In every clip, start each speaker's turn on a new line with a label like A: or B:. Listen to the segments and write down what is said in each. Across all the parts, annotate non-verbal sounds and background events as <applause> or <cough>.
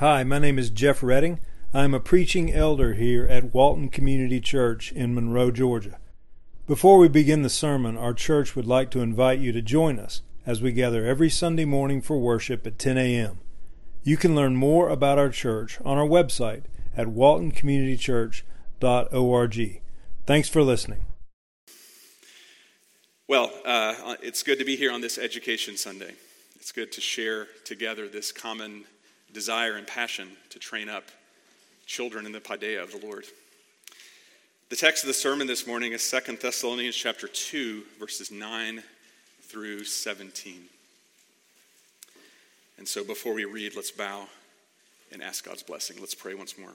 A: Hi, my name is Jeff Redding. I'm a preaching elder here at Walton Community Church in Monroe, Georgia. Before we begin the sermon, our church would like to invite you to join us as we gather every Sunday morning for worship at 10 a.m. You can learn more about our church on our website at waltoncommunitychurch.org. Thanks for listening.
B: Well, uh, it's good to be here on this Education Sunday. It's good to share together this common desire and passion to train up children in the paideia of the Lord. The text of the sermon this morning is 2 Thessalonians chapter 2, verses 9 through 17. And so before we read, let's bow and ask God's blessing. Let's pray once more.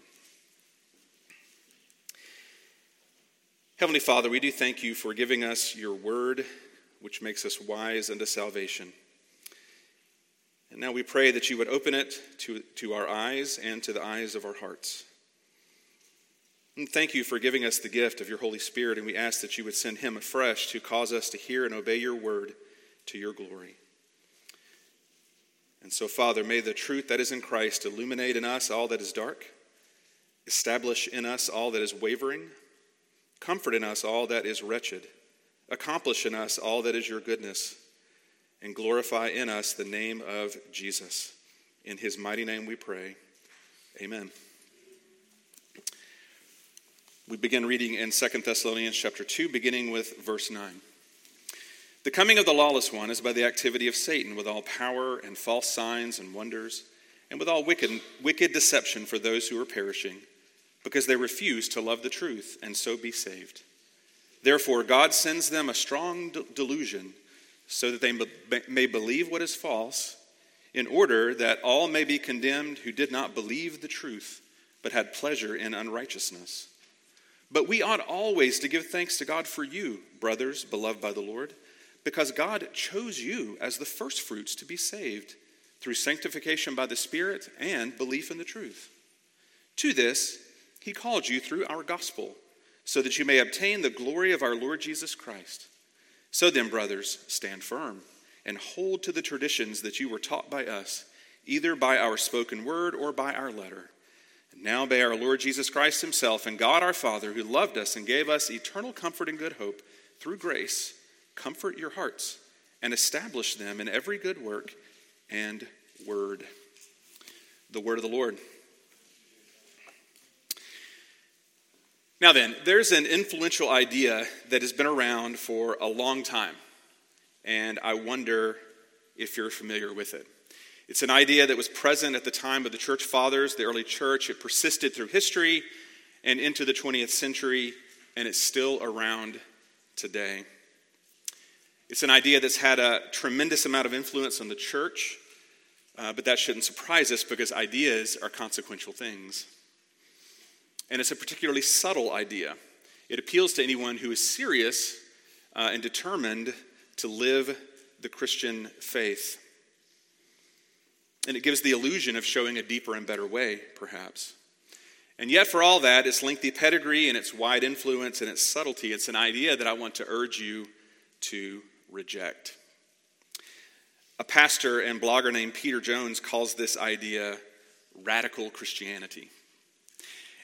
B: Heavenly Father, we do thank you for giving us your word, which makes us wise unto salvation. And now we pray that you would open it to, to our eyes and to the eyes of our hearts. And thank you for giving us the gift of your Holy Spirit, and we ask that you would send him afresh to cause us to hear and obey your word to your glory. And so, Father, may the truth that is in Christ illuminate in us all that is dark, establish in us all that is wavering, comfort in us all that is wretched, accomplish in us all that is your goodness and glorify in us the name of Jesus. In his mighty name we pray. Amen. We begin reading in 2 Thessalonians chapter 2, beginning with verse 9. The coming of the lawless one is by the activity of Satan, with all power and false signs and wonders, and with all wicked, wicked deception for those who are perishing, because they refuse to love the truth and so be saved. Therefore, God sends them a strong delusion so that they may believe what is false, in order that all may be condemned who did not believe the truth, but had pleasure in unrighteousness. But we ought always to give thanks to God for you, brothers, beloved by the Lord, because God chose you as the firstfruits to be saved through sanctification by the Spirit and belief in the truth. To this, he called you through our gospel, so that you may obtain the glory of our Lord Jesus Christ. So then, brothers, stand firm and hold to the traditions that you were taught by us, either by our spoken word or by our letter. And now may our Lord Jesus Christ Himself and God our Father, who loved us and gave us eternal comfort and good hope through grace, comfort your hearts and establish them in every good work and word. The word of the Lord. Now, then, there's an influential idea that has been around for a long time, and I wonder if you're familiar with it. It's an idea that was present at the time of the church fathers, the early church. It persisted through history and into the 20th century, and it's still around today. It's an idea that's had a tremendous amount of influence on the church, uh, but that shouldn't surprise us because ideas are consequential things and it's a particularly subtle idea. It appeals to anyone who is serious uh, and determined to live the Christian faith. And it gives the illusion of showing a deeper and better way, perhaps. And yet, for all that, its lengthy pedigree and its wide influence and its subtlety, it's an idea that I want to urge you to reject. A pastor and blogger named Peter Jones calls this idea radical Christianity.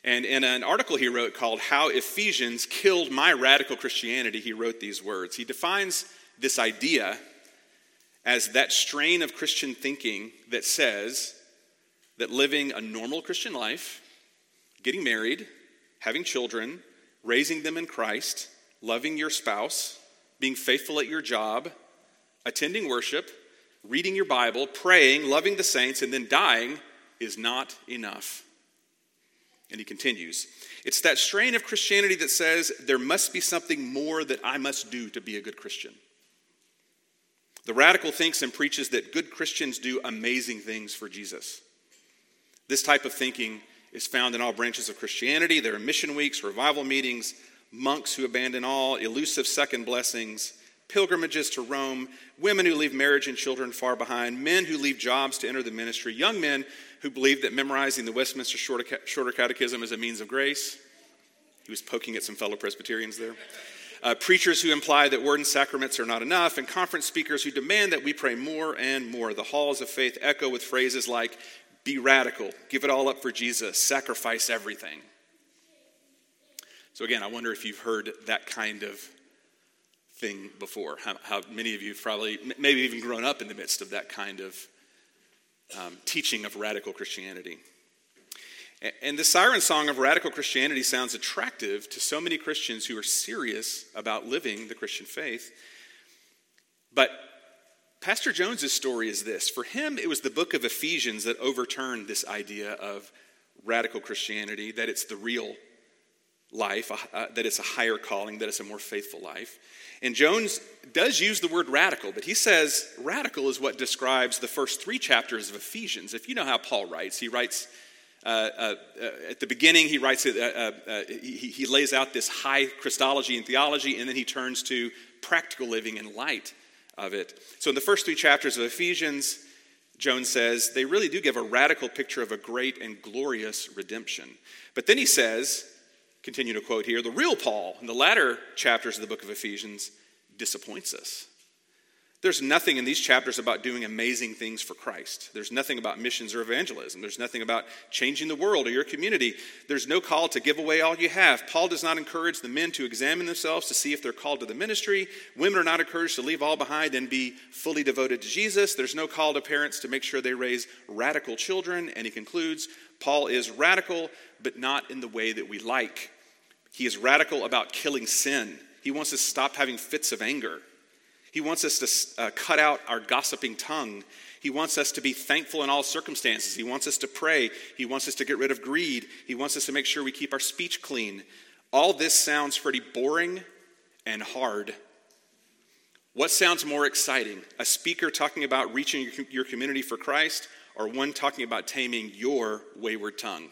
B: And in an article he wrote called How Ephesians Killed My Radical Christianity, he wrote these words. He defines this idea as that strain of Christian thinking that says that living a normal Christian life, getting married, having children, raising them in Christ, loving your spouse, being faithful at your job, attending worship, reading your Bible, praying, loving the saints, and then dying is not enough. And he continues It's that strain of Christianity that says there must be something more that I must do to be a good Christian. The radical thinks and preaches that good Christians do amazing things for Jesus. This type of thinking is found in all branches of Christianity. There are mission weeks, revival meetings, monks who abandon all, elusive second blessings, pilgrimages to Rome, women who leave marriage and children far behind, men who leave jobs to enter the ministry, young men who believed that memorizing the Westminster Shorter Catechism is a means of grace. He was poking at some fellow Presbyterians there. Uh, preachers who imply that word and sacraments are not enough, and conference speakers who demand that we pray more and more. The halls of faith echo with phrases like, be radical, give it all up for Jesus, sacrifice everything. So, again, I wonder if you've heard that kind of thing before. How, how many of you have probably, maybe even grown up in the midst of that kind of um, teaching of radical Christianity. And the siren song of radical Christianity sounds attractive to so many Christians who are serious about living the Christian faith. But Pastor Jones's story is this. For him, it was the book of Ephesians that overturned this idea of radical Christianity, that it's the real life, uh, that it's a higher calling, that it's a more faithful life. And Jones does use the word radical, but he says radical is what describes the first three chapters of Ephesians. If you know how Paul writes, he writes uh, uh, uh, at the beginning, he writes, uh, uh, uh, he, he, lays out this high Christology and theology, and then he turns to practical living in light of it. So, in the first three chapters of Ephesians, Jones says they really do give a radical picture of a great and glorious redemption. But then he says, continue to quote here, the real Paul in the latter chapters of the book of Ephesians disappoints us. There's nothing in these chapters about doing amazing things for Christ. There's nothing about missions or evangelism. There's nothing about changing the world or your community. There's no call to give away all you have. Paul does not encourage the men to examine themselves to see if they're called to the ministry. Women are not encouraged to leave all behind and be fully devoted to Jesus. There's no call to parents to make sure they raise radical children. And he concludes Paul is radical, but not in the way that we like. He is radical about killing sin. He wants us to stop having fits of anger. He wants us to uh, cut out our gossiping tongue. He wants us to be thankful in all circumstances. He wants us to pray. He wants us to get rid of greed. He wants us to make sure we keep our speech clean. All this sounds pretty boring and hard. What sounds more exciting? A speaker talking about reaching your community for Christ, or one talking about taming your wayward tongue?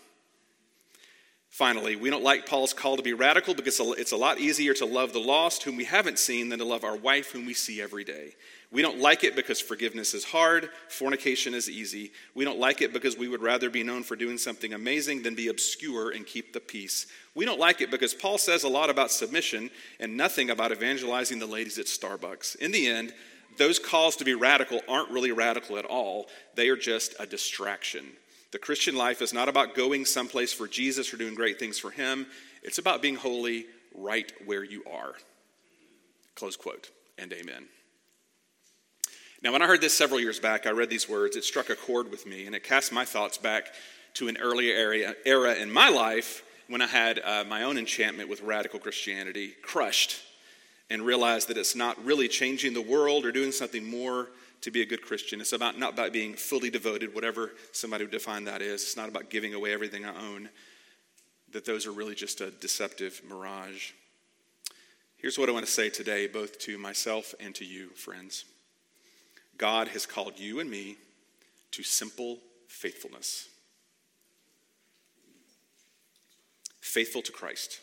B: Finally, we don't like Paul's call to be radical because it's a lot easier to love the lost whom we haven't seen than to love our wife whom we see every day. We don't like it because forgiveness is hard, fornication is easy. We don't like it because we would rather be known for doing something amazing than be obscure and keep the peace. We don't like it because Paul says a lot about submission and nothing about evangelizing the ladies at Starbucks. In the end, those calls to be radical aren't really radical at all, they are just a distraction. The Christian life is not about going someplace for Jesus or doing great things for Him. It's about being holy right where you are. Close quote, and amen. Now, when I heard this several years back, I read these words. It struck a chord with me, and it cast my thoughts back to an earlier area, era in my life when I had uh, my own enchantment with radical Christianity crushed and realized that it's not really changing the world or doing something more to be a good Christian. It's about not about being fully devoted, whatever somebody would define that is. It's not about giving away everything I own. That those are really just a deceptive mirage. Here's what I want to say today, both to myself and to you, friends. God has called you and me to simple faithfulness. Faithful to Christ,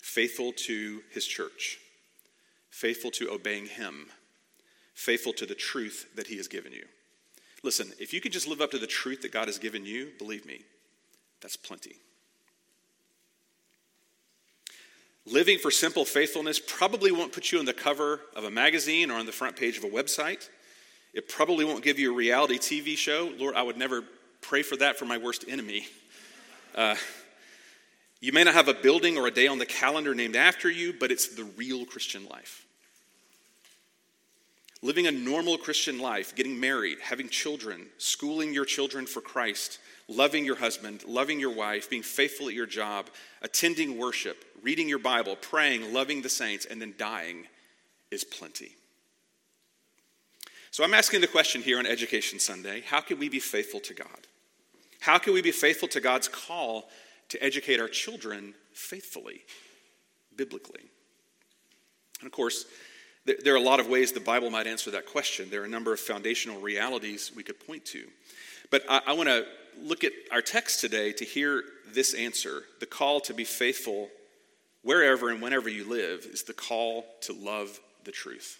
B: faithful to his church, faithful to obeying him faithful to the truth that He has given you. Listen, if you could just live up to the truth that God has given you, believe me, that's plenty. Living for simple faithfulness probably won't put you on the cover of a magazine or on the front page of a website. It probably won't give you a reality TV show. Lord, I would never pray for that for my worst enemy. Uh, you may not have a building or a day on the calendar named after you, but it's the real Christian life living a normal Christian life, getting married, having children, schooling your children for Christ, loving your husband, loving your wife, being faithful at your job, attending worship, reading your Bible, praying, loving the saints, and then dying is plenty. So I'm asking the question here on Education Sunday how can we be faithful to God? How can we be faithful to God's call to educate our children faithfully, biblically? And of course, there are a lot of ways the Bible might answer that question. There are a number of foundational realities we could point to. But I, I want to look at our text today to hear this answer. The call to be faithful wherever and whenever you live is the call to love the truth.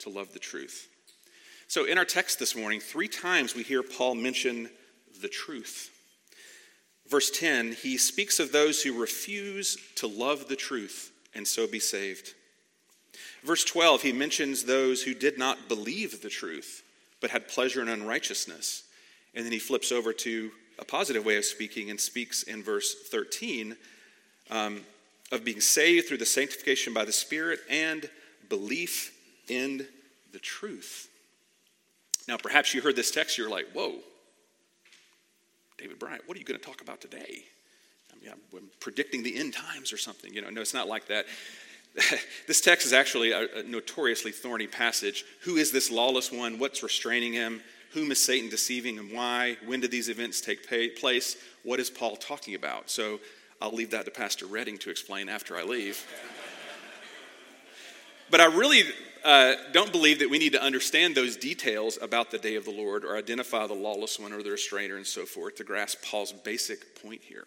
B: To love the truth. So, in our text this morning, three times we hear Paul mention the truth. Verse 10, he speaks of those who refuse to love the truth and so be saved. Verse 12, he mentions those who did not believe the truth, but had pleasure in unrighteousness. And then he flips over to a positive way of speaking and speaks in verse 13 um, of being saved through the sanctification by the Spirit and belief in the truth. Now, perhaps you heard this text, you're like, whoa, David Bryant, what are you going to talk about today? I mean, I'm predicting the end times or something. You know, no, it's not like that. <laughs> this text is actually a, a notoriously thorny passage. Who is this lawless one? What's restraining him? Whom is Satan deceiving and why? When did these events take place? What is Paul talking about? So I'll leave that to Pastor Redding to explain after I leave. <laughs> but I really uh, don't believe that we need to understand those details about the day of the Lord or identify the lawless one or the restrainer and so forth to grasp Paul's basic point here.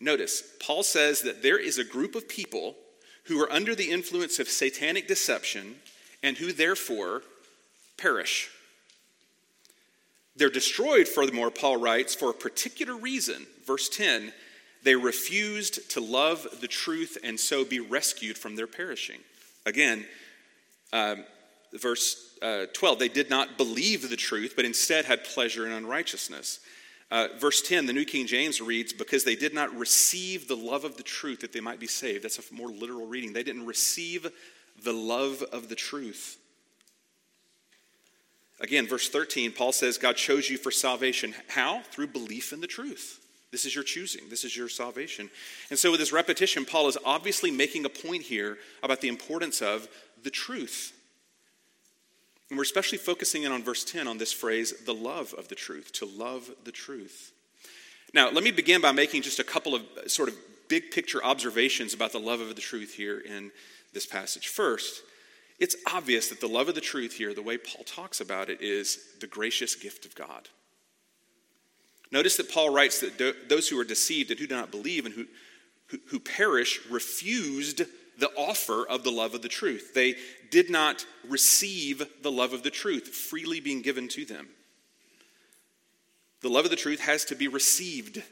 B: Notice, Paul says that there is a group of people who are under the influence of satanic deception and who therefore perish. They're destroyed, furthermore, Paul writes, for a particular reason. Verse 10 they refused to love the truth and so be rescued from their perishing. Again, um, verse uh, 12 they did not believe the truth, but instead had pleasure in unrighteousness. Uh, verse 10, the New King James reads, Because they did not receive the love of the truth that they might be saved. That's a more literal reading. They didn't receive the love of the truth. Again, verse 13, Paul says, God chose you for salvation. How? Through belief in the truth. This is your choosing. This is your salvation. And so, with this repetition, Paul is obviously making a point here about the importance of the truth. And we're especially focusing in on verse 10 on this phrase, the love of the truth, to love the truth. Now, let me begin by making just a couple of uh, sort of big picture observations about the love of the truth here in this passage. First, it's obvious that the love of the truth here, the way Paul talks about it, is the gracious gift of God. Notice that Paul writes that those who are deceived and who do not believe and who, who, who perish refused the offer of the love of the truth. They did not receive the love of the truth freely being given to them. The love of the truth has to be received.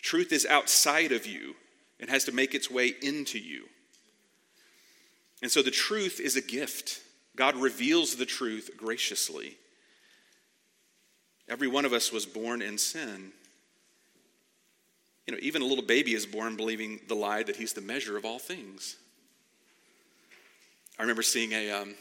B: Truth is outside of you and has to make its way into you. And so the truth is a gift. God reveals the truth graciously. Every one of us was born in sin. You know, even a little baby is born believing the lie that he's the measure of all things. I remember seeing a um,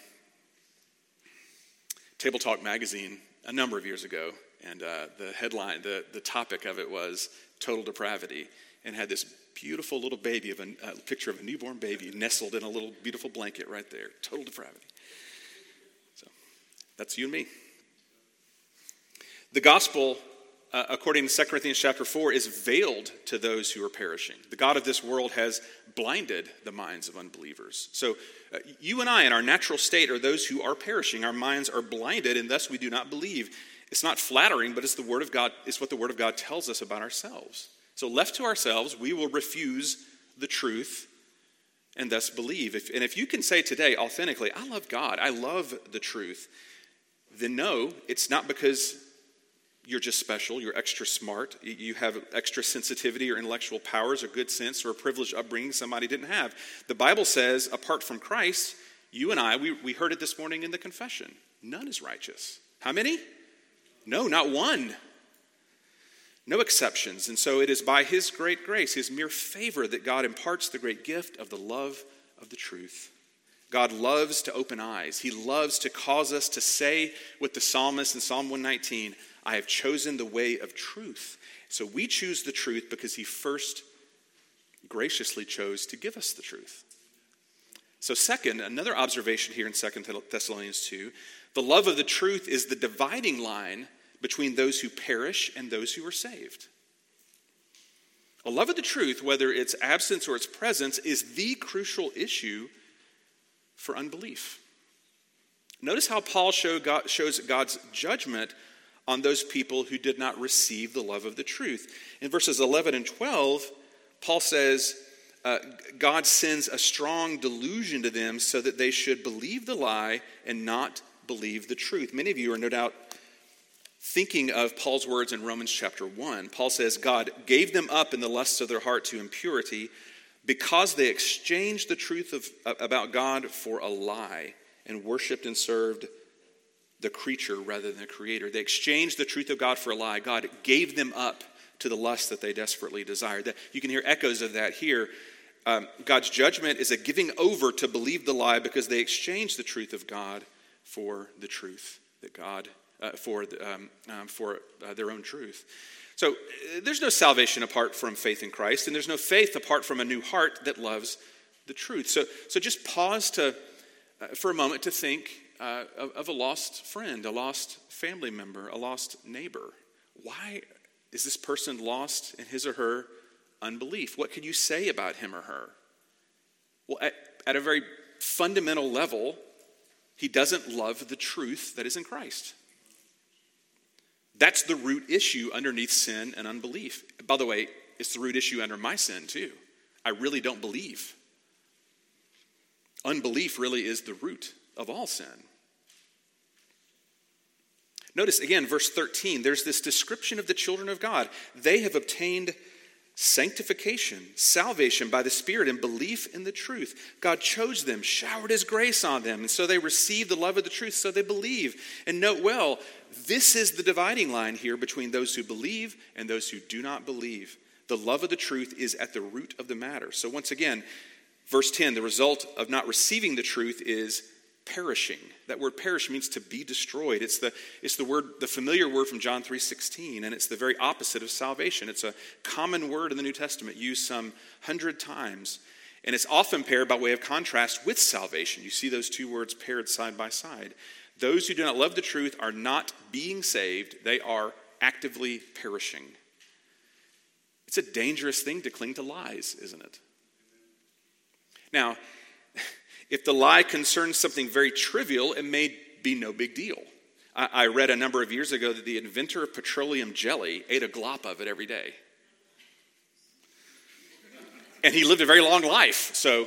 B: Table Talk magazine a number of years ago, and uh, the headline, the, the topic of it was total depravity, and had this beautiful little baby of a, a picture of a newborn baby nestled in a little beautiful blanket right there. Total depravity. So that's you and me. The gospel, uh, according to 2 Corinthians chapter 4, is veiled to those who are perishing. The God of this world has blinded the minds of unbelievers. So uh, you and I, in our natural state, are those who are perishing. Our minds are blinded, and thus we do not believe. It's not flattering, but it's the word of God. It's what the word of God tells us about ourselves. So, left to ourselves, we will refuse the truth and thus believe. If, and if you can say today authentically, I love God, I love the truth, then no, it's not because you're just special, you're extra smart, you have extra sensitivity or intellectual powers or good sense or a privileged upbringing somebody didn't have. The Bible says, apart from Christ, you and I, we, we heard it this morning in the confession, none is righteous. How many? No, not one. No exceptions. And so it is by His great grace, His mere favor, that God imparts the great gift of the love of the truth. God loves to open eyes. He loves to cause us to say with the psalmist in Psalm 119, I have chosen the way of truth. So we choose the truth because He first graciously chose to give us the truth. So, second, another observation here in 2 Thessalonians 2 the love of the truth is the dividing line between those who perish and those who are saved. A love of the truth, whether its absence or its presence, is the crucial issue for unbelief. Notice how Paul show God, shows God's judgment on those people who did not receive the love of the truth. In verses 11 and 12, Paul says, uh, God sends a strong delusion to them so that they should believe the lie and not believe the truth. Many of you are no doubt thinking of Paul's words in Romans chapter 1. Paul says, God gave them up in the lusts of their heart to impurity because they exchanged the truth of, about God for a lie and worshiped and served the creature rather than the creator. They exchanged the truth of God for a lie. God gave them up to the lust that they desperately desired. You can hear echoes of that here. Um, God's judgment is a giving over to believe the lie because they exchanged the truth of God for the truth that God, uh, for, um, um, for uh, their own truth. So uh, there's no salvation apart from faith in Christ, and there's no faith apart from a new heart that loves the truth. So, so just pause to, uh, for a moment to think uh, of, a lost friend, a lost family member, a lost neighbor. Why is this person lost in his or her unbelief? What can you say about him or her? Well, at, at a very fundamental level, he doesn't love the truth that is in Christ. That's the root issue underneath sin and unbelief. By the way, it's the root issue under my sin, too. I really don't believe. Unbelief really is the root of all sin. Notice again, verse 13, there's this description of the children of God. They have obtained sanctification, salvation by the Spirit, and belief in the truth. God chose them, showered His grace on them, and so they received the love of the truth, so they believe. And note well, this is the dividing line here between those who believe and those who do not believe. The love of the truth is at the root of the matter. So, once again, verse 10 the result of not receiving the truth is perishing. That word perish means to be destroyed. It's the, it's the word, the familiar word from John 3.16, and it's the very opposite of salvation. It's a common word in the New Testament used some hundred times. And it's often paired by way of contrast with salvation. You see those two words paired side by side. Those who do not love the truth are not being saved, they are actively perishing. It's a dangerous thing to cling to lies, isn't it? Now, if the lie concerns something very trivial, it may be no big deal. I, I read a number of years ago that the inventor of petroleum jelly ate a glop of it every day. And he lived a very long life, so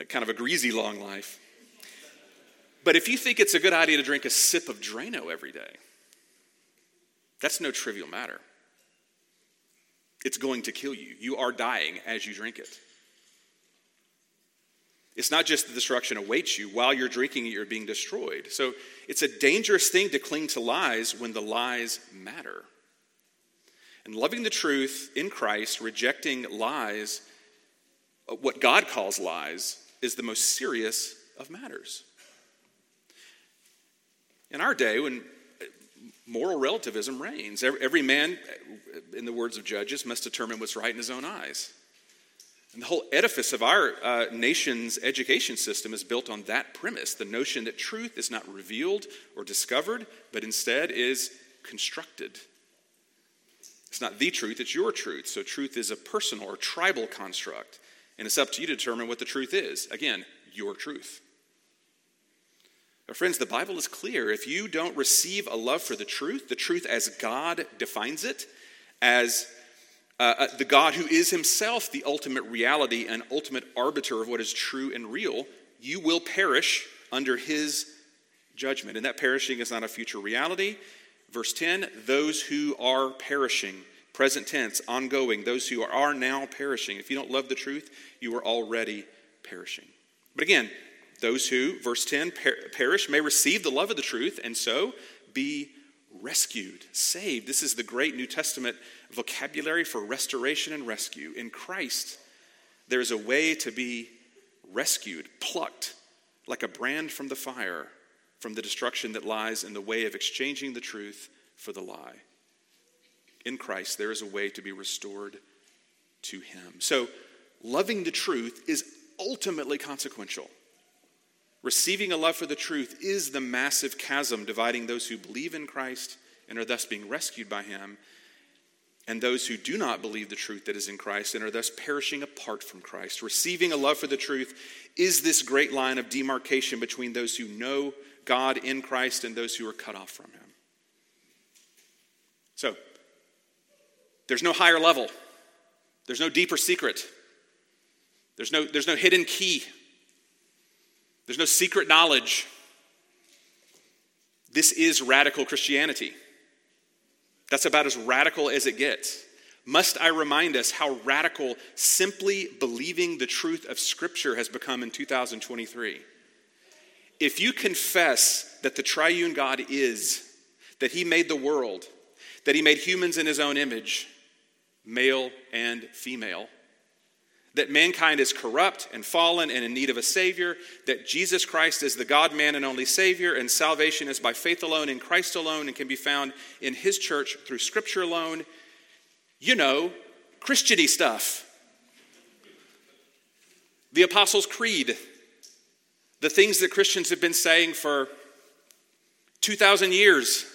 B: a kind of a greasy long life. But if you think it's a good idea to drink a sip of Drano every day, that's no trivial matter. It's going to kill you. You are dying as you drink it. It's not just the destruction awaits you. While you're drinking it, you're being destroyed. So it's a dangerous thing to cling to lies when the lies matter. And loving the truth in Christ, rejecting lies, uh, what God calls lies, is the most serious of matters. In our day, when moral relativism reigns, every man, in the words of Judges, must determine what's right in his own eyes. And the whole edifice of our uh, nation's education system is built on that premise the notion that truth is not revealed or discovered, but instead is constructed. It's not the truth, it's your truth. So, truth is a personal or tribal construct. And it's up to you to determine what the truth is. Again, your truth. But, friends, the Bible is clear. If you don't receive a love for the truth, the truth as God defines it, as uh, the God who is himself the ultimate reality and ultimate arbiter of what is true and real, you will perish under his judgment. And that perishing is not a future reality. Verse 10 those who are perishing, present tense, ongoing, those who are now perishing. If you don't love the truth, you are already perishing. But again, those who, verse 10, per- perish may receive the love of the truth and so be rescued, saved. This is the great New Testament vocabulary for restoration and rescue. In Christ, there is a way to be rescued, plucked like a brand from the fire from the destruction that lies in the way of exchanging the truth for the lie. In Christ, there is a way to be restored to Him. So, loving the truth is ultimately consequential. Receiving a love for the truth is the massive chasm dividing those who believe in Christ and are thus being rescued by Him and those who do not believe the truth that is in Christ and are thus perishing apart from Christ. Receiving a love for the truth is this great line of demarcation between those who know God in Christ and those who are cut off from Him. So, there's no higher level, there's no deeper secret, there's no, there's no hidden key, there's no secret knowledge. This is radical Christianity. That's about as radical as it gets. Must I remind us how radical simply believing the truth of Scripture has become in 2023? If you confess that the triune God is, that he made the world, that he made humans in his own image, male and female, that mankind is corrupt and fallen and in need of a Savior, that Jesus Christ is the God man and only Savior, and salvation is by faith alone in Christ alone and can be found in His church through Scripture alone. You know, Christiany stuff. The Apostles' Creed, the things that Christians have been saying for 2,000 years.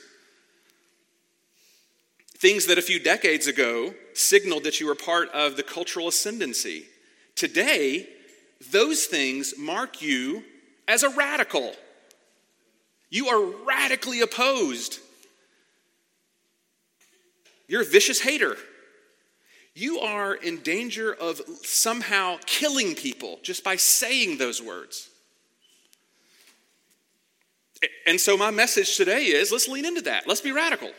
B: Things that a few decades ago signaled that you were part of the cultural ascendancy. Today, those things mark you as a radical. You are radically opposed. You're a vicious hater. You are in danger of somehow killing people just by saying those words. And so, my message today is let's lean into that. Let's be radical.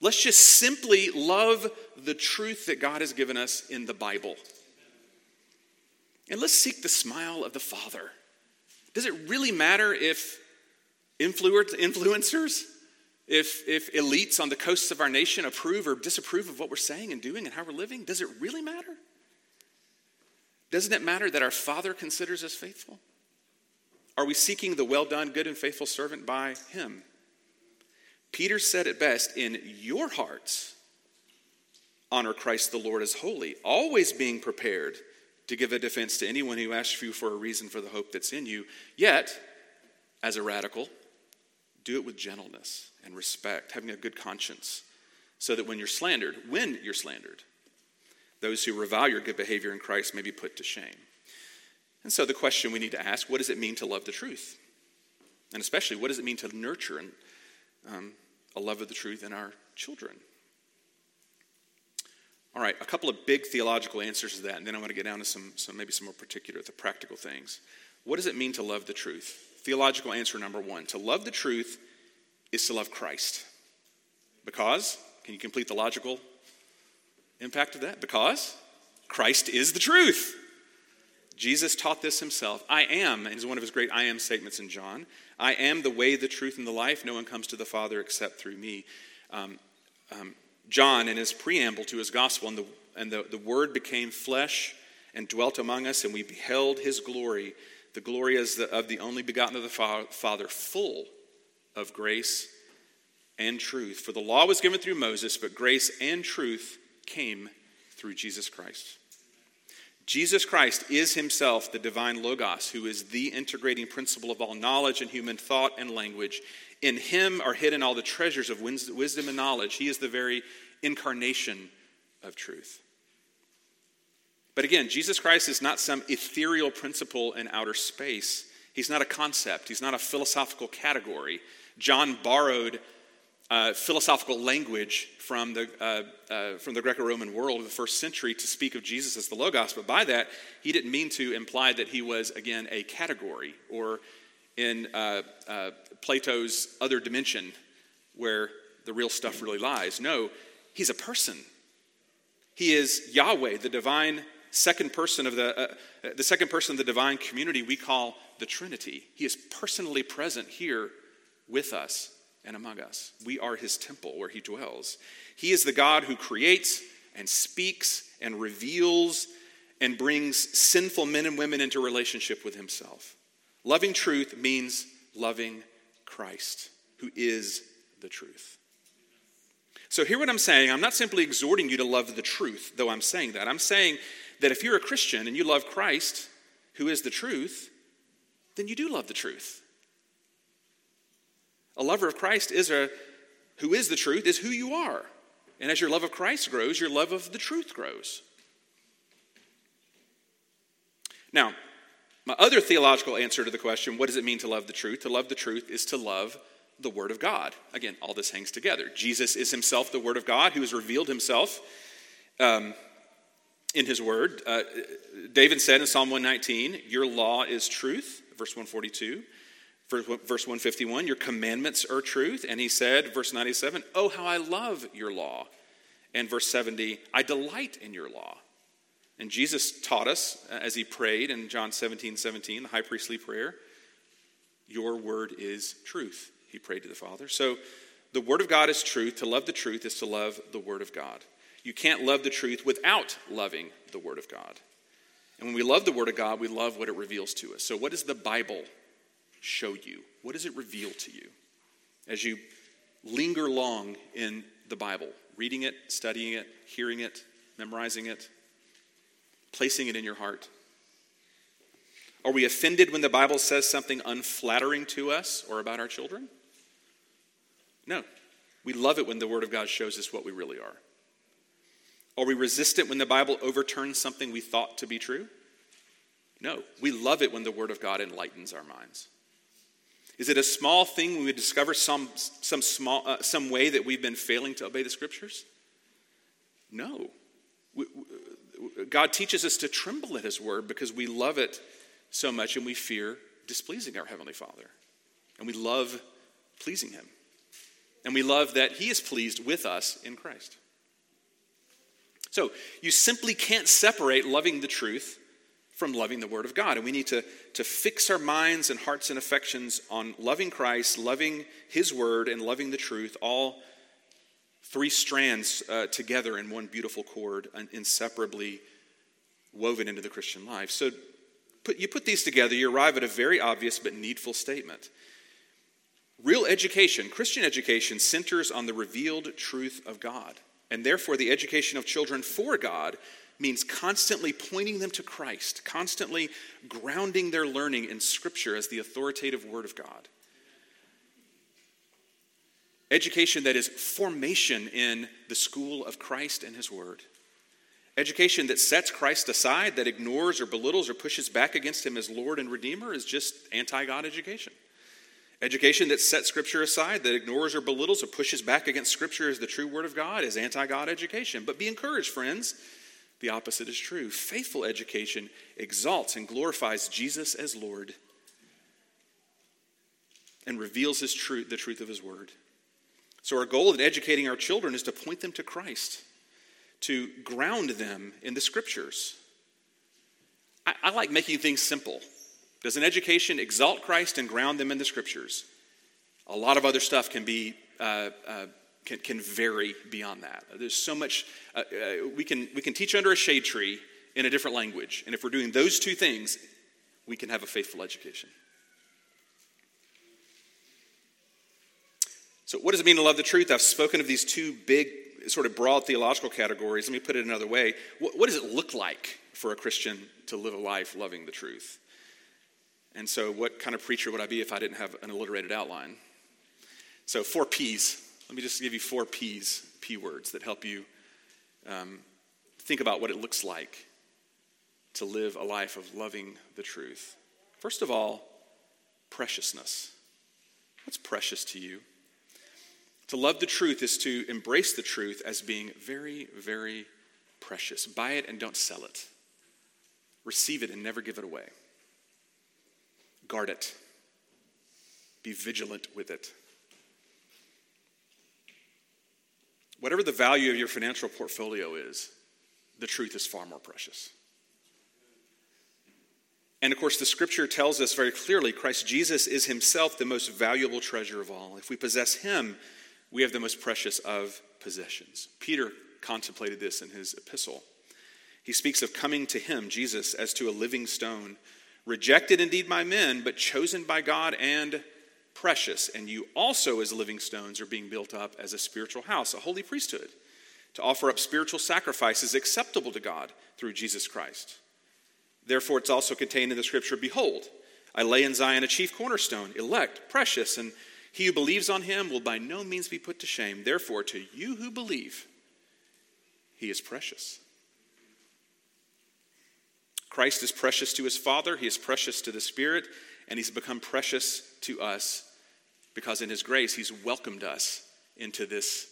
B: Let's just simply love the truth that God has given us in the Bible. And let's seek the smile of the Father. Does it really matter if influencers, if, if elites on the coasts of our nation approve or disapprove of what we're saying and doing and how we're living? Does it really matter? Doesn't it matter that our Father considers us faithful? Are we seeking the well done, good, and faithful servant by Him? Peter said it best in your hearts, honor Christ the Lord as holy, always being prepared to give a defense to anyone who asks you for a reason for the hope that's in you. Yet, as a radical, do it with gentleness and respect, having a good conscience, so that when you're slandered, when you're slandered, those who revile your good behavior in Christ may be put to shame. And so the question we need to ask what does it mean to love the truth? And especially, what does it mean to nurture and, um, a love of the truth in our children? All right, a couple of big theological answers to that, and then I want to get down to some, some maybe some more particular, the practical things. What does it mean to love the truth? Theological answer number one to love the truth is to love Christ. Because, can you complete the logical impact of that? Because Christ is the truth. Jesus taught this himself. I am, and is one of his great I am statements in John. I am the way, the truth, and the life. No one comes to the Father except through me. Um, um, John, in his preamble to his gospel, and, the, and the, the Word became flesh and dwelt among us, and we beheld his glory. The glory as the, of the only begotten of the Father, full of grace and truth. For the law was given through Moses, but grace and truth came through Jesus Christ. Jesus Christ is himself the divine Logos, who is the integrating principle of all knowledge and human thought and language. In him are hidden all the treasures of wisdom and knowledge. He is the very incarnation of truth. But again, Jesus Christ is not some ethereal principle in outer space. He's not a concept, he's not a philosophical category. John borrowed uh, philosophical language from the, uh, uh, from the Greco Roman world of the first century to speak of Jesus as the Logos, but by that, he didn't mean to imply that he was, again, a category or in uh, uh, Plato's other dimension where the real stuff really lies. No, he's a person. He is Yahweh, the divine second person of the, uh, the second person of the divine community we call the Trinity. He is personally present here with us and among us. We are his temple where he dwells. He is the God who creates and speaks and reveals and brings sinful men and women into relationship with himself. Loving truth means loving Christ, who is the truth. So, hear what I'm saying. I'm not simply exhorting you to love the truth, though I'm saying that. I'm saying that if you're a Christian and you love Christ, who is the truth, then you do love the truth. A lover of Christ is a who is the truth is who you are. And as your love of Christ grows, your love of the truth grows. Now, my other theological answer to the question, what does it mean to love the truth? To love the truth is to love the Word of God. Again, all this hangs together. Jesus is himself the Word of God who has revealed himself um, in his Word. Uh, David said in Psalm 119, Your law is truth, verse 142. Verse 151, your commandments are truth. And he said, verse 97, oh, how I love your law. And verse 70, I delight in your law. And Jesus taught us uh, as he prayed in John 17, 17, the high priestly prayer, Your word is truth, he prayed to the Father. So the word of God is truth. To love the truth is to love the word of God. You can't love the truth without loving the word of God. And when we love the word of God, we love what it reveals to us. So, what does the Bible show you? What does it reveal to you? As you linger long in the Bible, reading it, studying it, hearing it, memorizing it, placing it in your heart. Are we offended when the Bible says something unflattering to us or about our children? No. We love it when the Word of God shows us what we really are. Are we resistant when the Bible overturns something we thought to be true? No. We love it when the Word of God enlightens our minds. Is it a small thing when we discover some, some, small, uh, some way that we've been failing to obey the Scriptures? No. We, we, God teaches us to tremble at His Word because we love it so much and we fear displeasing our Heavenly Father. And we love pleasing Him. And we love that He is pleased with us in Christ. So you simply can't separate loving the truth from loving the Word of God. And we need to, to fix our minds and hearts and affections on loving Christ, loving His Word, and loving the truth, all three strands uh, together in one beautiful cord, inseparably woven into the Christian life. So put, you put these together, you arrive at a very obvious but needful statement. Real education, Christian education, centers on the revealed truth of God. And therefore, the education of children for God means constantly pointing them to Christ, constantly grounding their learning in Scripture as the authoritative Word of God. Education that is formation in the school of Christ and His Word. Education that sets Christ aside, that ignores or belittles or pushes back against him as Lord and Redeemer, is just anti God education. Education that sets Scripture aside, that ignores or belittles or pushes back against Scripture as the true Word of God, is anti God education. But be encouraged, friends. The opposite is true. Faithful education exalts and glorifies Jesus as Lord and reveals his truth, the truth of His Word. So, our goal in educating our children is to point them to Christ to ground them in the scriptures. I, I like making things simple. Does an education exalt Christ and ground them in the scriptures? A lot of other stuff can be uh, uh, can, can vary beyond that. There's so much uh, uh, we can we can teach under a shade tree in a different language, and if we're doing those two things, we can have a faithful education. So, what does it mean to love the truth? I've spoken of these two big sort of broad theological categories, let me put it another way. What, what does it look like for a Christian to live a life loving the truth? And so, what kind of preacher would I be if I didn't have an alliterated outline? So, four P's. Let me just give you four P's, P words, that help you um, think about what it looks like to live a life of loving the truth. First of all, preciousness. What's precious to you? To love the truth is to embrace the truth as being very, very precious. Buy it and don't sell it. Receive it and never give it away. Guard it. Be vigilant with it. Whatever the value of your financial portfolio is, the truth is far more precious. And of course, the scripture tells us very clearly Christ Jesus is himself the most valuable treasure of all. If we possess him, we have the most precious of possessions. Peter contemplated this in his epistle. He speaks of coming to him, Jesus, as to a living stone, rejected indeed by men, but chosen by God and precious. And you also, as living stones, are being built up as a spiritual house, a holy priesthood, to offer up spiritual sacrifices acceptable to God through Jesus Christ. Therefore, it's also contained in the scripture Behold, I lay in Zion a chief cornerstone, elect, precious, and he who believes on him will by no means be put to shame. Therefore, to you who believe, he is precious. Christ is precious to his Father, he is precious to the Spirit, and he's become precious to us because in his grace he's welcomed us into this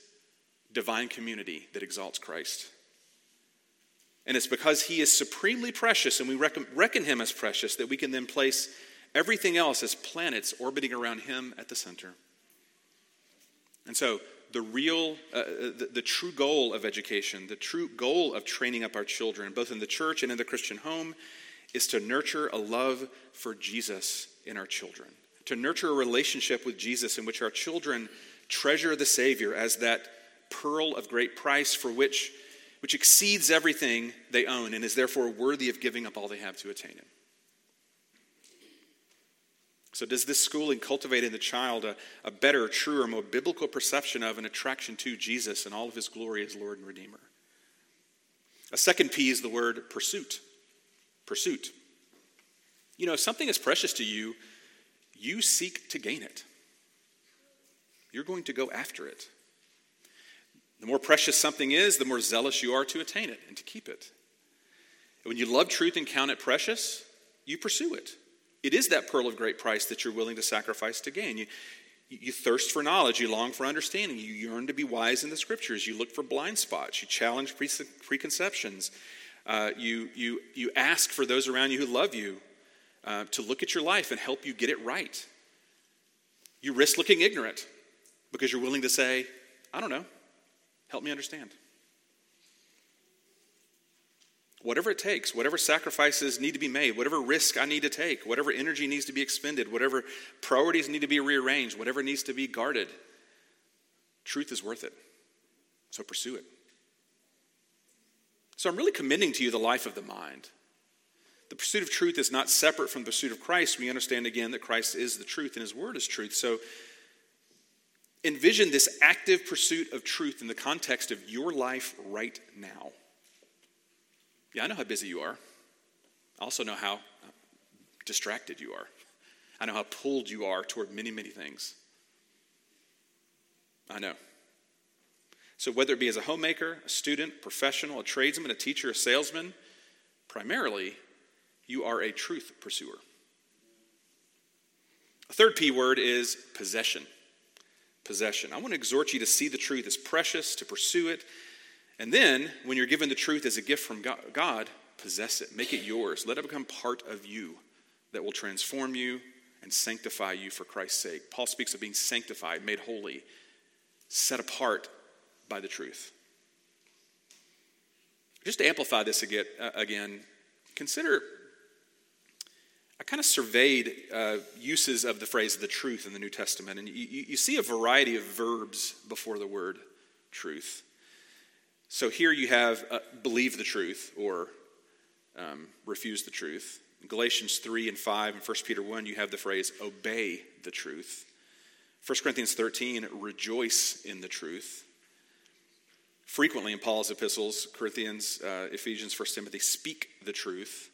B: divine community that exalts Christ. And it's because he is supremely precious and we reckon, reckon him as precious that we can then place Everything else as planets orbiting around him at the center. And so, the real, uh, uh, the, the true goal of education, the true goal of training up our children, both in the church and in the Christian home, is to nurture a love for Jesus in our children, to nurture a relationship with Jesus in which our children treasure the Savior as that pearl of great price for which, which exceeds everything they own and is therefore worthy of giving up all they have to attain Him. So, does this schooling cultivate in the child a, a better, truer, more biblical perception of an attraction to Jesus and all of his glory as Lord and Redeemer? A second P is the word pursuit. Pursuit. You know, if something is precious to you, you seek to gain it. You're going to go after it. The more precious something is, the more zealous you are to attain it and to keep it. when you love truth and count it precious, you pursue it. It is that pearl of great price that you're willing to sacrifice to gain. You, you thirst for knowledge, you long for understanding, you yearn to be wise in the scriptures, you look for blind spots, you challenge preconceptions, uh, you, you, you ask for those around you who love you uh, to look at your life and help you get it right. You risk looking ignorant because you're willing to say, I don't know, help me understand. Whatever it takes, whatever sacrifices need to be made, whatever risk I need to take, whatever energy needs to be expended, whatever priorities need to be rearranged, whatever needs to be guarded, truth is worth it. So pursue it. So I'm really commending to you the life of the mind. The pursuit of truth is not separate from the pursuit of Christ. We understand again that Christ is the truth and his word is truth. So envision this active pursuit of truth in the context of your life right now. Yeah, I know how busy you are. I also know how distracted you are. I know how pulled you are toward many, many things. I know. So, whether it be as a homemaker, a student, professional, a tradesman, a teacher, a salesman, primarily, you are a truth pursuer. A third P word is possession. Possession. I want to exhort you to see the truth as precious, to pursue it, and then, when you're given the truth as a gift from God, possess it. Make it yours. Let it become part of you that will transform you and sanctify you for Christ's sake. Paul speaks of being sanctified, made holy, set apart by the truth. Just to amplify this uh, again, consider I kind of surveyed uh, uses of the phrase the truth in the New Testament, and you, you see a variety of verbs before the word truth. So here you have uh, believe the truth or um, refuse the truth. In Galatians 3 and 5 and 1 Peter 1, you have the phrase obey the truth. 1 Corinthians 13, rejoice in the truth. Frequently in Paul's epistles, Corinthians, uh, Ephesians, 1 Timothy, speak the truth.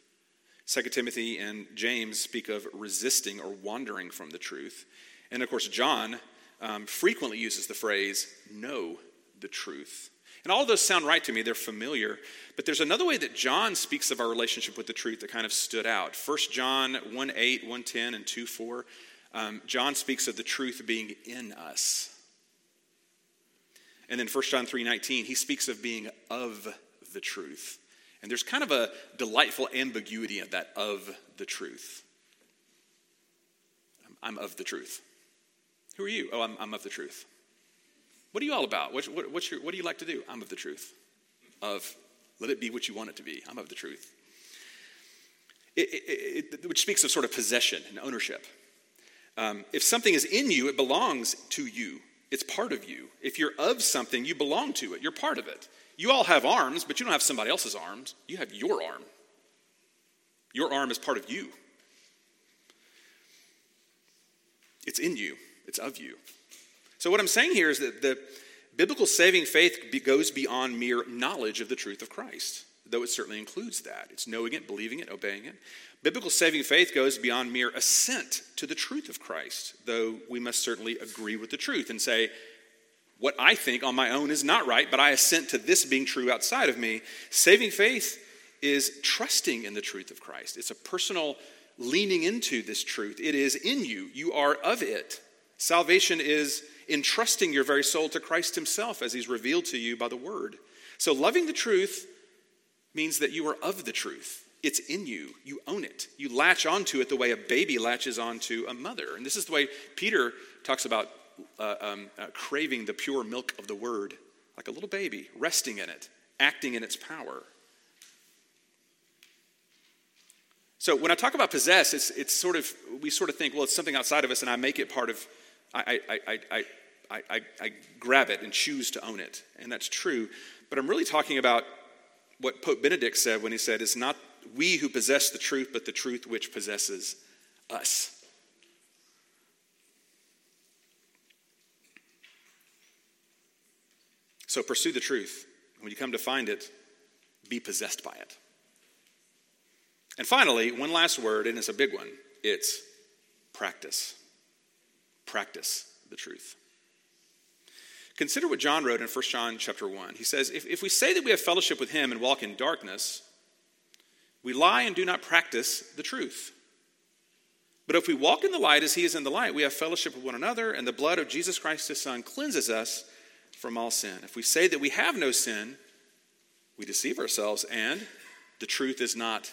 B: 2 Timothy and James speak of resisting or wandering from the truth. And of course, John um, frequently uses the phrase know the truth. And all those sound right to me, they're familiar. But there's another way that John speaks of our relationship with the truth that kind of stood out. 1 John 1 8, 1 10, and 2 4. Um, John speaks of the truth being in us. And then 1 John 3 19, he speaks of being of the truth. And there's kind of a delightful ambiguity of that of the truth. I'm of the truth. Who are you? Oh, I'm, I'm of the truth. What are you all about? What, what, what's your, what do you like to do? I'm of the truth. Of, let it be what you want it to be. I'm of the truth. It, it, it, which speaks of sort of possession and ownership. Um, if something is in you, it belongs to you. It's part of you. If you're of something, you belong to it. You're part of it. You all have arms, but you don't have somebody else's arms. You have your arm. Your arm is part of you. It's in you, it's of you. So, what I'm saying here is that the biblical saving faith goes beyond mere knowledge of the truth of Christ, though it certainly includes that. It's knowing it, believing it, obeying it. Biblical saving faith goes beyond mere assent to the truth of Christ, though we must certainly agree with the truth and say, what I think on my own is not right, but I assent to this being true outside of me. Saving faith is trusting in the truth of Christ. It's a personal leaning into this truth. It is in you, you are of it. Salvation is entrusting your very soul to Christ Himself as He's revealed to you by the Word. So, loving the truth means that you are of the truth. It's in you. You own it. You latch onto it the way a baby latches onto a mother. And this is the way Peter talks about uh, um, uh, craving the pure milk of the Word, like a little baby, resting in it, acting in its power. So when I talk about possess, it's, it's sort of, we sort of think, well, it's something outside of us, and I make it part of, I, I, I, I, I, I, grab it and choose to own it. And that's true. But I'm really talking about what Pope Benedict said when he said, It's not we who possess the truth, but the truth which possesses us. So pursue the truth. When you come to find it, be possessed by it. And finally, one last word, and it's a big one it's practice. Practice the truth. Consider what John wrote in 1 John chapter 1. He says, if, if we say that we have fellowship with him and walk in darkness, we lie and do not practice the truth. But if we walk in the light as he is in the light, we have fellowship with one another, and the blood of Jesus Christ his Son cleanses us from all sin. If we say that we have no sin, we deceive ourselves, and the truth is not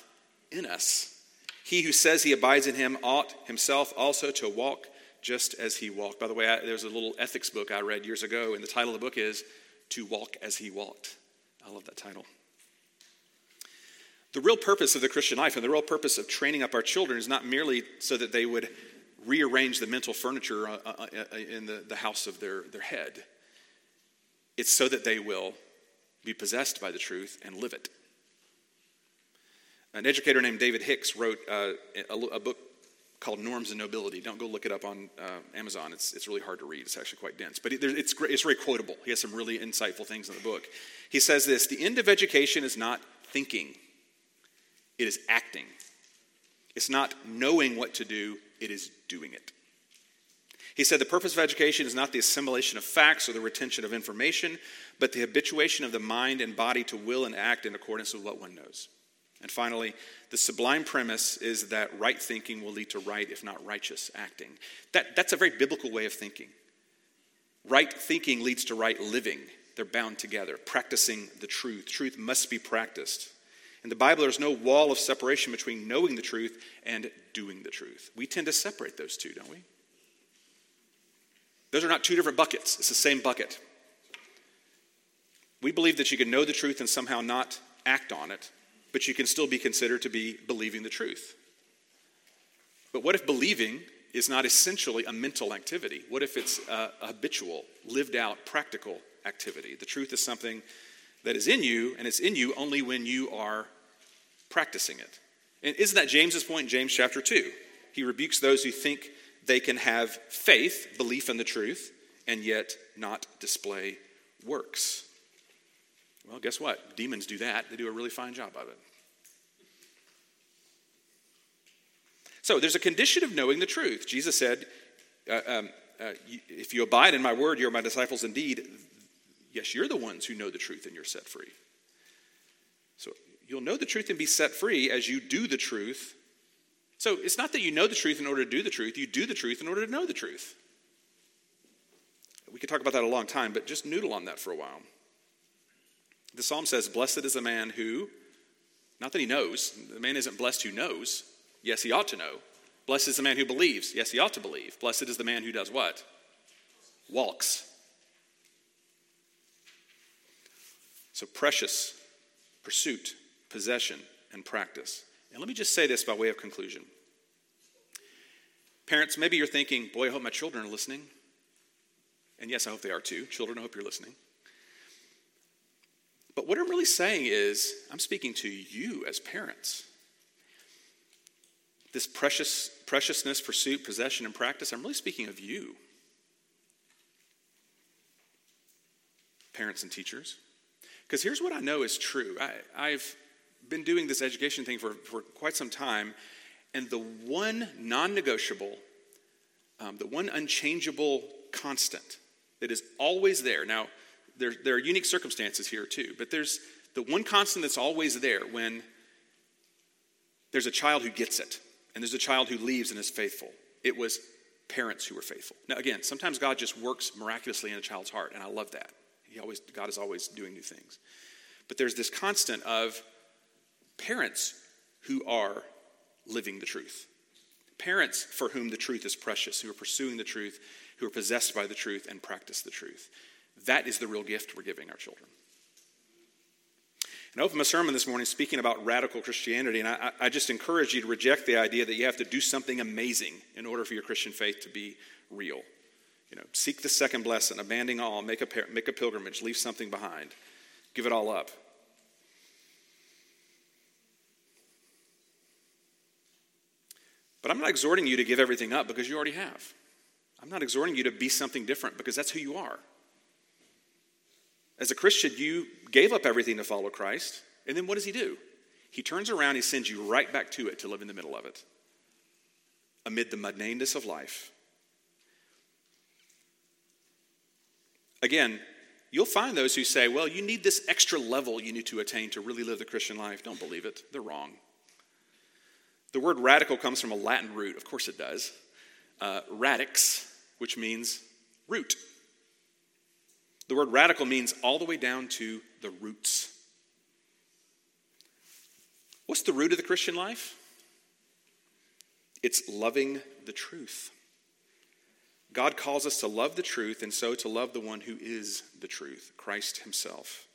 B: in us. He who says he abides in him ought himself also to walk just as he walked. By the way, I, there's a little ethics book I read years ago, and the title of the book is To Walk as He Walked. I love that title. The real purpose of the Christian life and the real purpose of training up our children is not merely so that they would rearrange the mental furniture uh, uh, uh, in the, house of their, their head. It's so that they will be possessed by the truth and live it. An educator named David Hicks wrote uh, a, a, book called Norms and Nobility. Don't go look it up on uh, Amazon. It's, it's really hard to read. It's actually quite dense. But it, it's, it's very quotable. He has some really insightful things in the book. He says this The end of education is not thinking, it is acting. It's not knowing what to do, it is doing it. He said the purpose of education is not the assimilation of facts or the retention of information, but the habituation of the mind and body to will and act in accordance with what one knows. And finally, the sublime premise is that right thinking will lead to right, if not righteous, acting. That, that's a very biblical way of thinking. Right thinking leads to right living. They're bound together, practicing the truth. Truth must be practiced. In the Bible, there's no wall of separation between knowing the truth and doing the truth. We tend to separate those two, don't we? Those are not two different buckets, it's the same bucket. We believe that you can know the truth and somehow not act on it but you can still be considered to be believing the truth. But what if believing is not essentially a mental activity? What if it's a, habitual, lived out, practical activity? The truth is something that is in you, and it's in you only when you are practicing it. And isn't that James's point in James chapter 2? He rebukes those who think they can have faith, belief in the truth, and yet not display works. Well, guess what? Demons do that. They do a really fine job of it. So there's a condition of knowing the truth. Jesus said, uh, um, uh, If you abide in my word, you're my disciples indeed. Yes, you're the ones who know the truth and you're set free. So you'll know the truth and be set free as you do the truth. So it's not that you know the truth in order to do the truth, you do the truth in order to know the truth. We could talk about that a long time, but just noodle on that for a while. The psalm says, Blessed is the man who, not that he knows, the man isn't blessed who knows. Yes, he ought to know. Blessed is the man who believes. Yes, he ought to believe. Blessed is the man who does what? Walks. So, precious pursuit, possession, and practice. And let me just say this by way of conclusion. Parents, maybe you're thinking, boy, I hope my children are listening. And yes, I hope they are too. Children, I hope you're listening. But what I'm really saying is, I'm speaking to you as parents. This precious, preciousness, pursuit, possession, and practice, I'm really speaking of you. Parents and teachers. Because here's what I know is true. I, have been doing this education thing for, for quite some time, and the one non negotiable, um, the one unchangeable constant that is always there. Now, there, there are unique circumstances here too, but there's the one constant that's always there when there's a child who gets it and there's a child who leaves and is faithful. It was parents who were faithful. Now, again, sometimes God just works miraculously in a child's heart, and I love that. He always, God is always doing new things. But there's this constant of parents who are living the truth. Parents for whom the truth is precious, who are pursuing the truth, who are possessed by the truth, and practice the truth. That is the real gift we're giving our children. And I opened my sermon this morning speaking about radical Christianity, and I, I just encourage you to reject the idea that you have to do something amazing in order for your Christian faith to be real. You know, seek the second blessing, abandon all, make a, make a pilgrimage, leave something behind, give it all up. But I'm not exhorting you to give everything up because you already have. I'm not exhorting you to be something different because that's who you are. As a Christian, you gave up everything to follow Christ, and then what does he do? He turns around, he sends you right back to it to live in the middle of it, amid the mundaneness of life. Again, you'll find those who say, well, you need this extra level you need to attain to really live the Christian life. Don't believe it, they're wrong. The word radical comes from a Latin root, of course it does. Uh, radix, which means root. The word radical means all the way down to the roots. What's the root of the Christian life? It's loving the truth. God calls us to love the truth and so to love the one who is the truth, Christ Himself.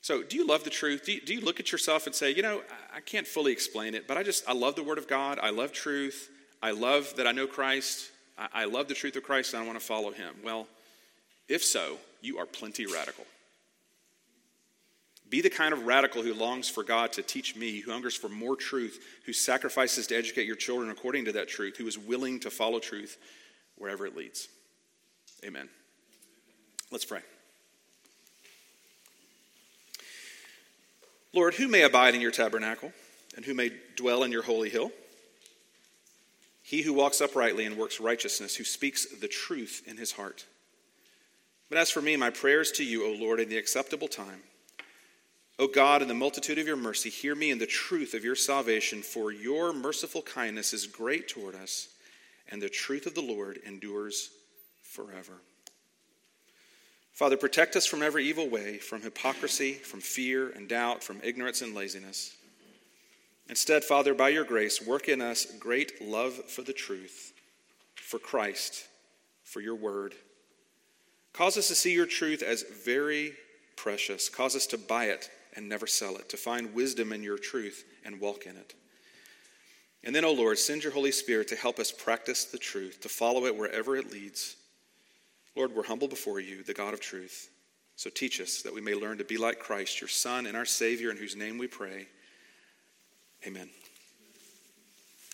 B: So, do you love the truth? Do you, do you look at yourself and say, you know, I can't fully explain it, but I just, I love the Word of God. I love truth. I love that I know Christ. I, I love the truth of Christ and I want to follow Him. Well, if so, you are plenty radical. Be the kind of radical who longs for God to teach me, who hungers for more truth, who sacrifices to educate your children according to that truth, who is willing to follow truth wherever it leads. Amen. Let's pray. Lord, who may abide in your tabernacle and who may dwell in your holy hill? He who walks uprightly and works righteousness, who speaks the truth in his heart. But as for me, my prayers to you, O Lord, in the acceptable time. O God, in the multitude of your mercy, hear me in the truth of your salvation, for your merciful kindness is great toward us, and the truth of the Lord endures forever. Father, protect us from every evil way, from hypocrisy, from fear and doubt, from ignorance and laziness. Instead, Father, by your grace, work in us great love for the truth, for Christ, for your word. Cause us to see your truth as very precious. Cause us to buy it and never sell it, to find wisdom in your truth and walk in it. And then, O oh Lord, send your Holy Spirit to help us practice the truth, to follow it wherever it leads Lord, we're humble before you, the God of truth. So teach us that we may learn to be like Christ, your Son and our Savior, in whose name we pray. Amen.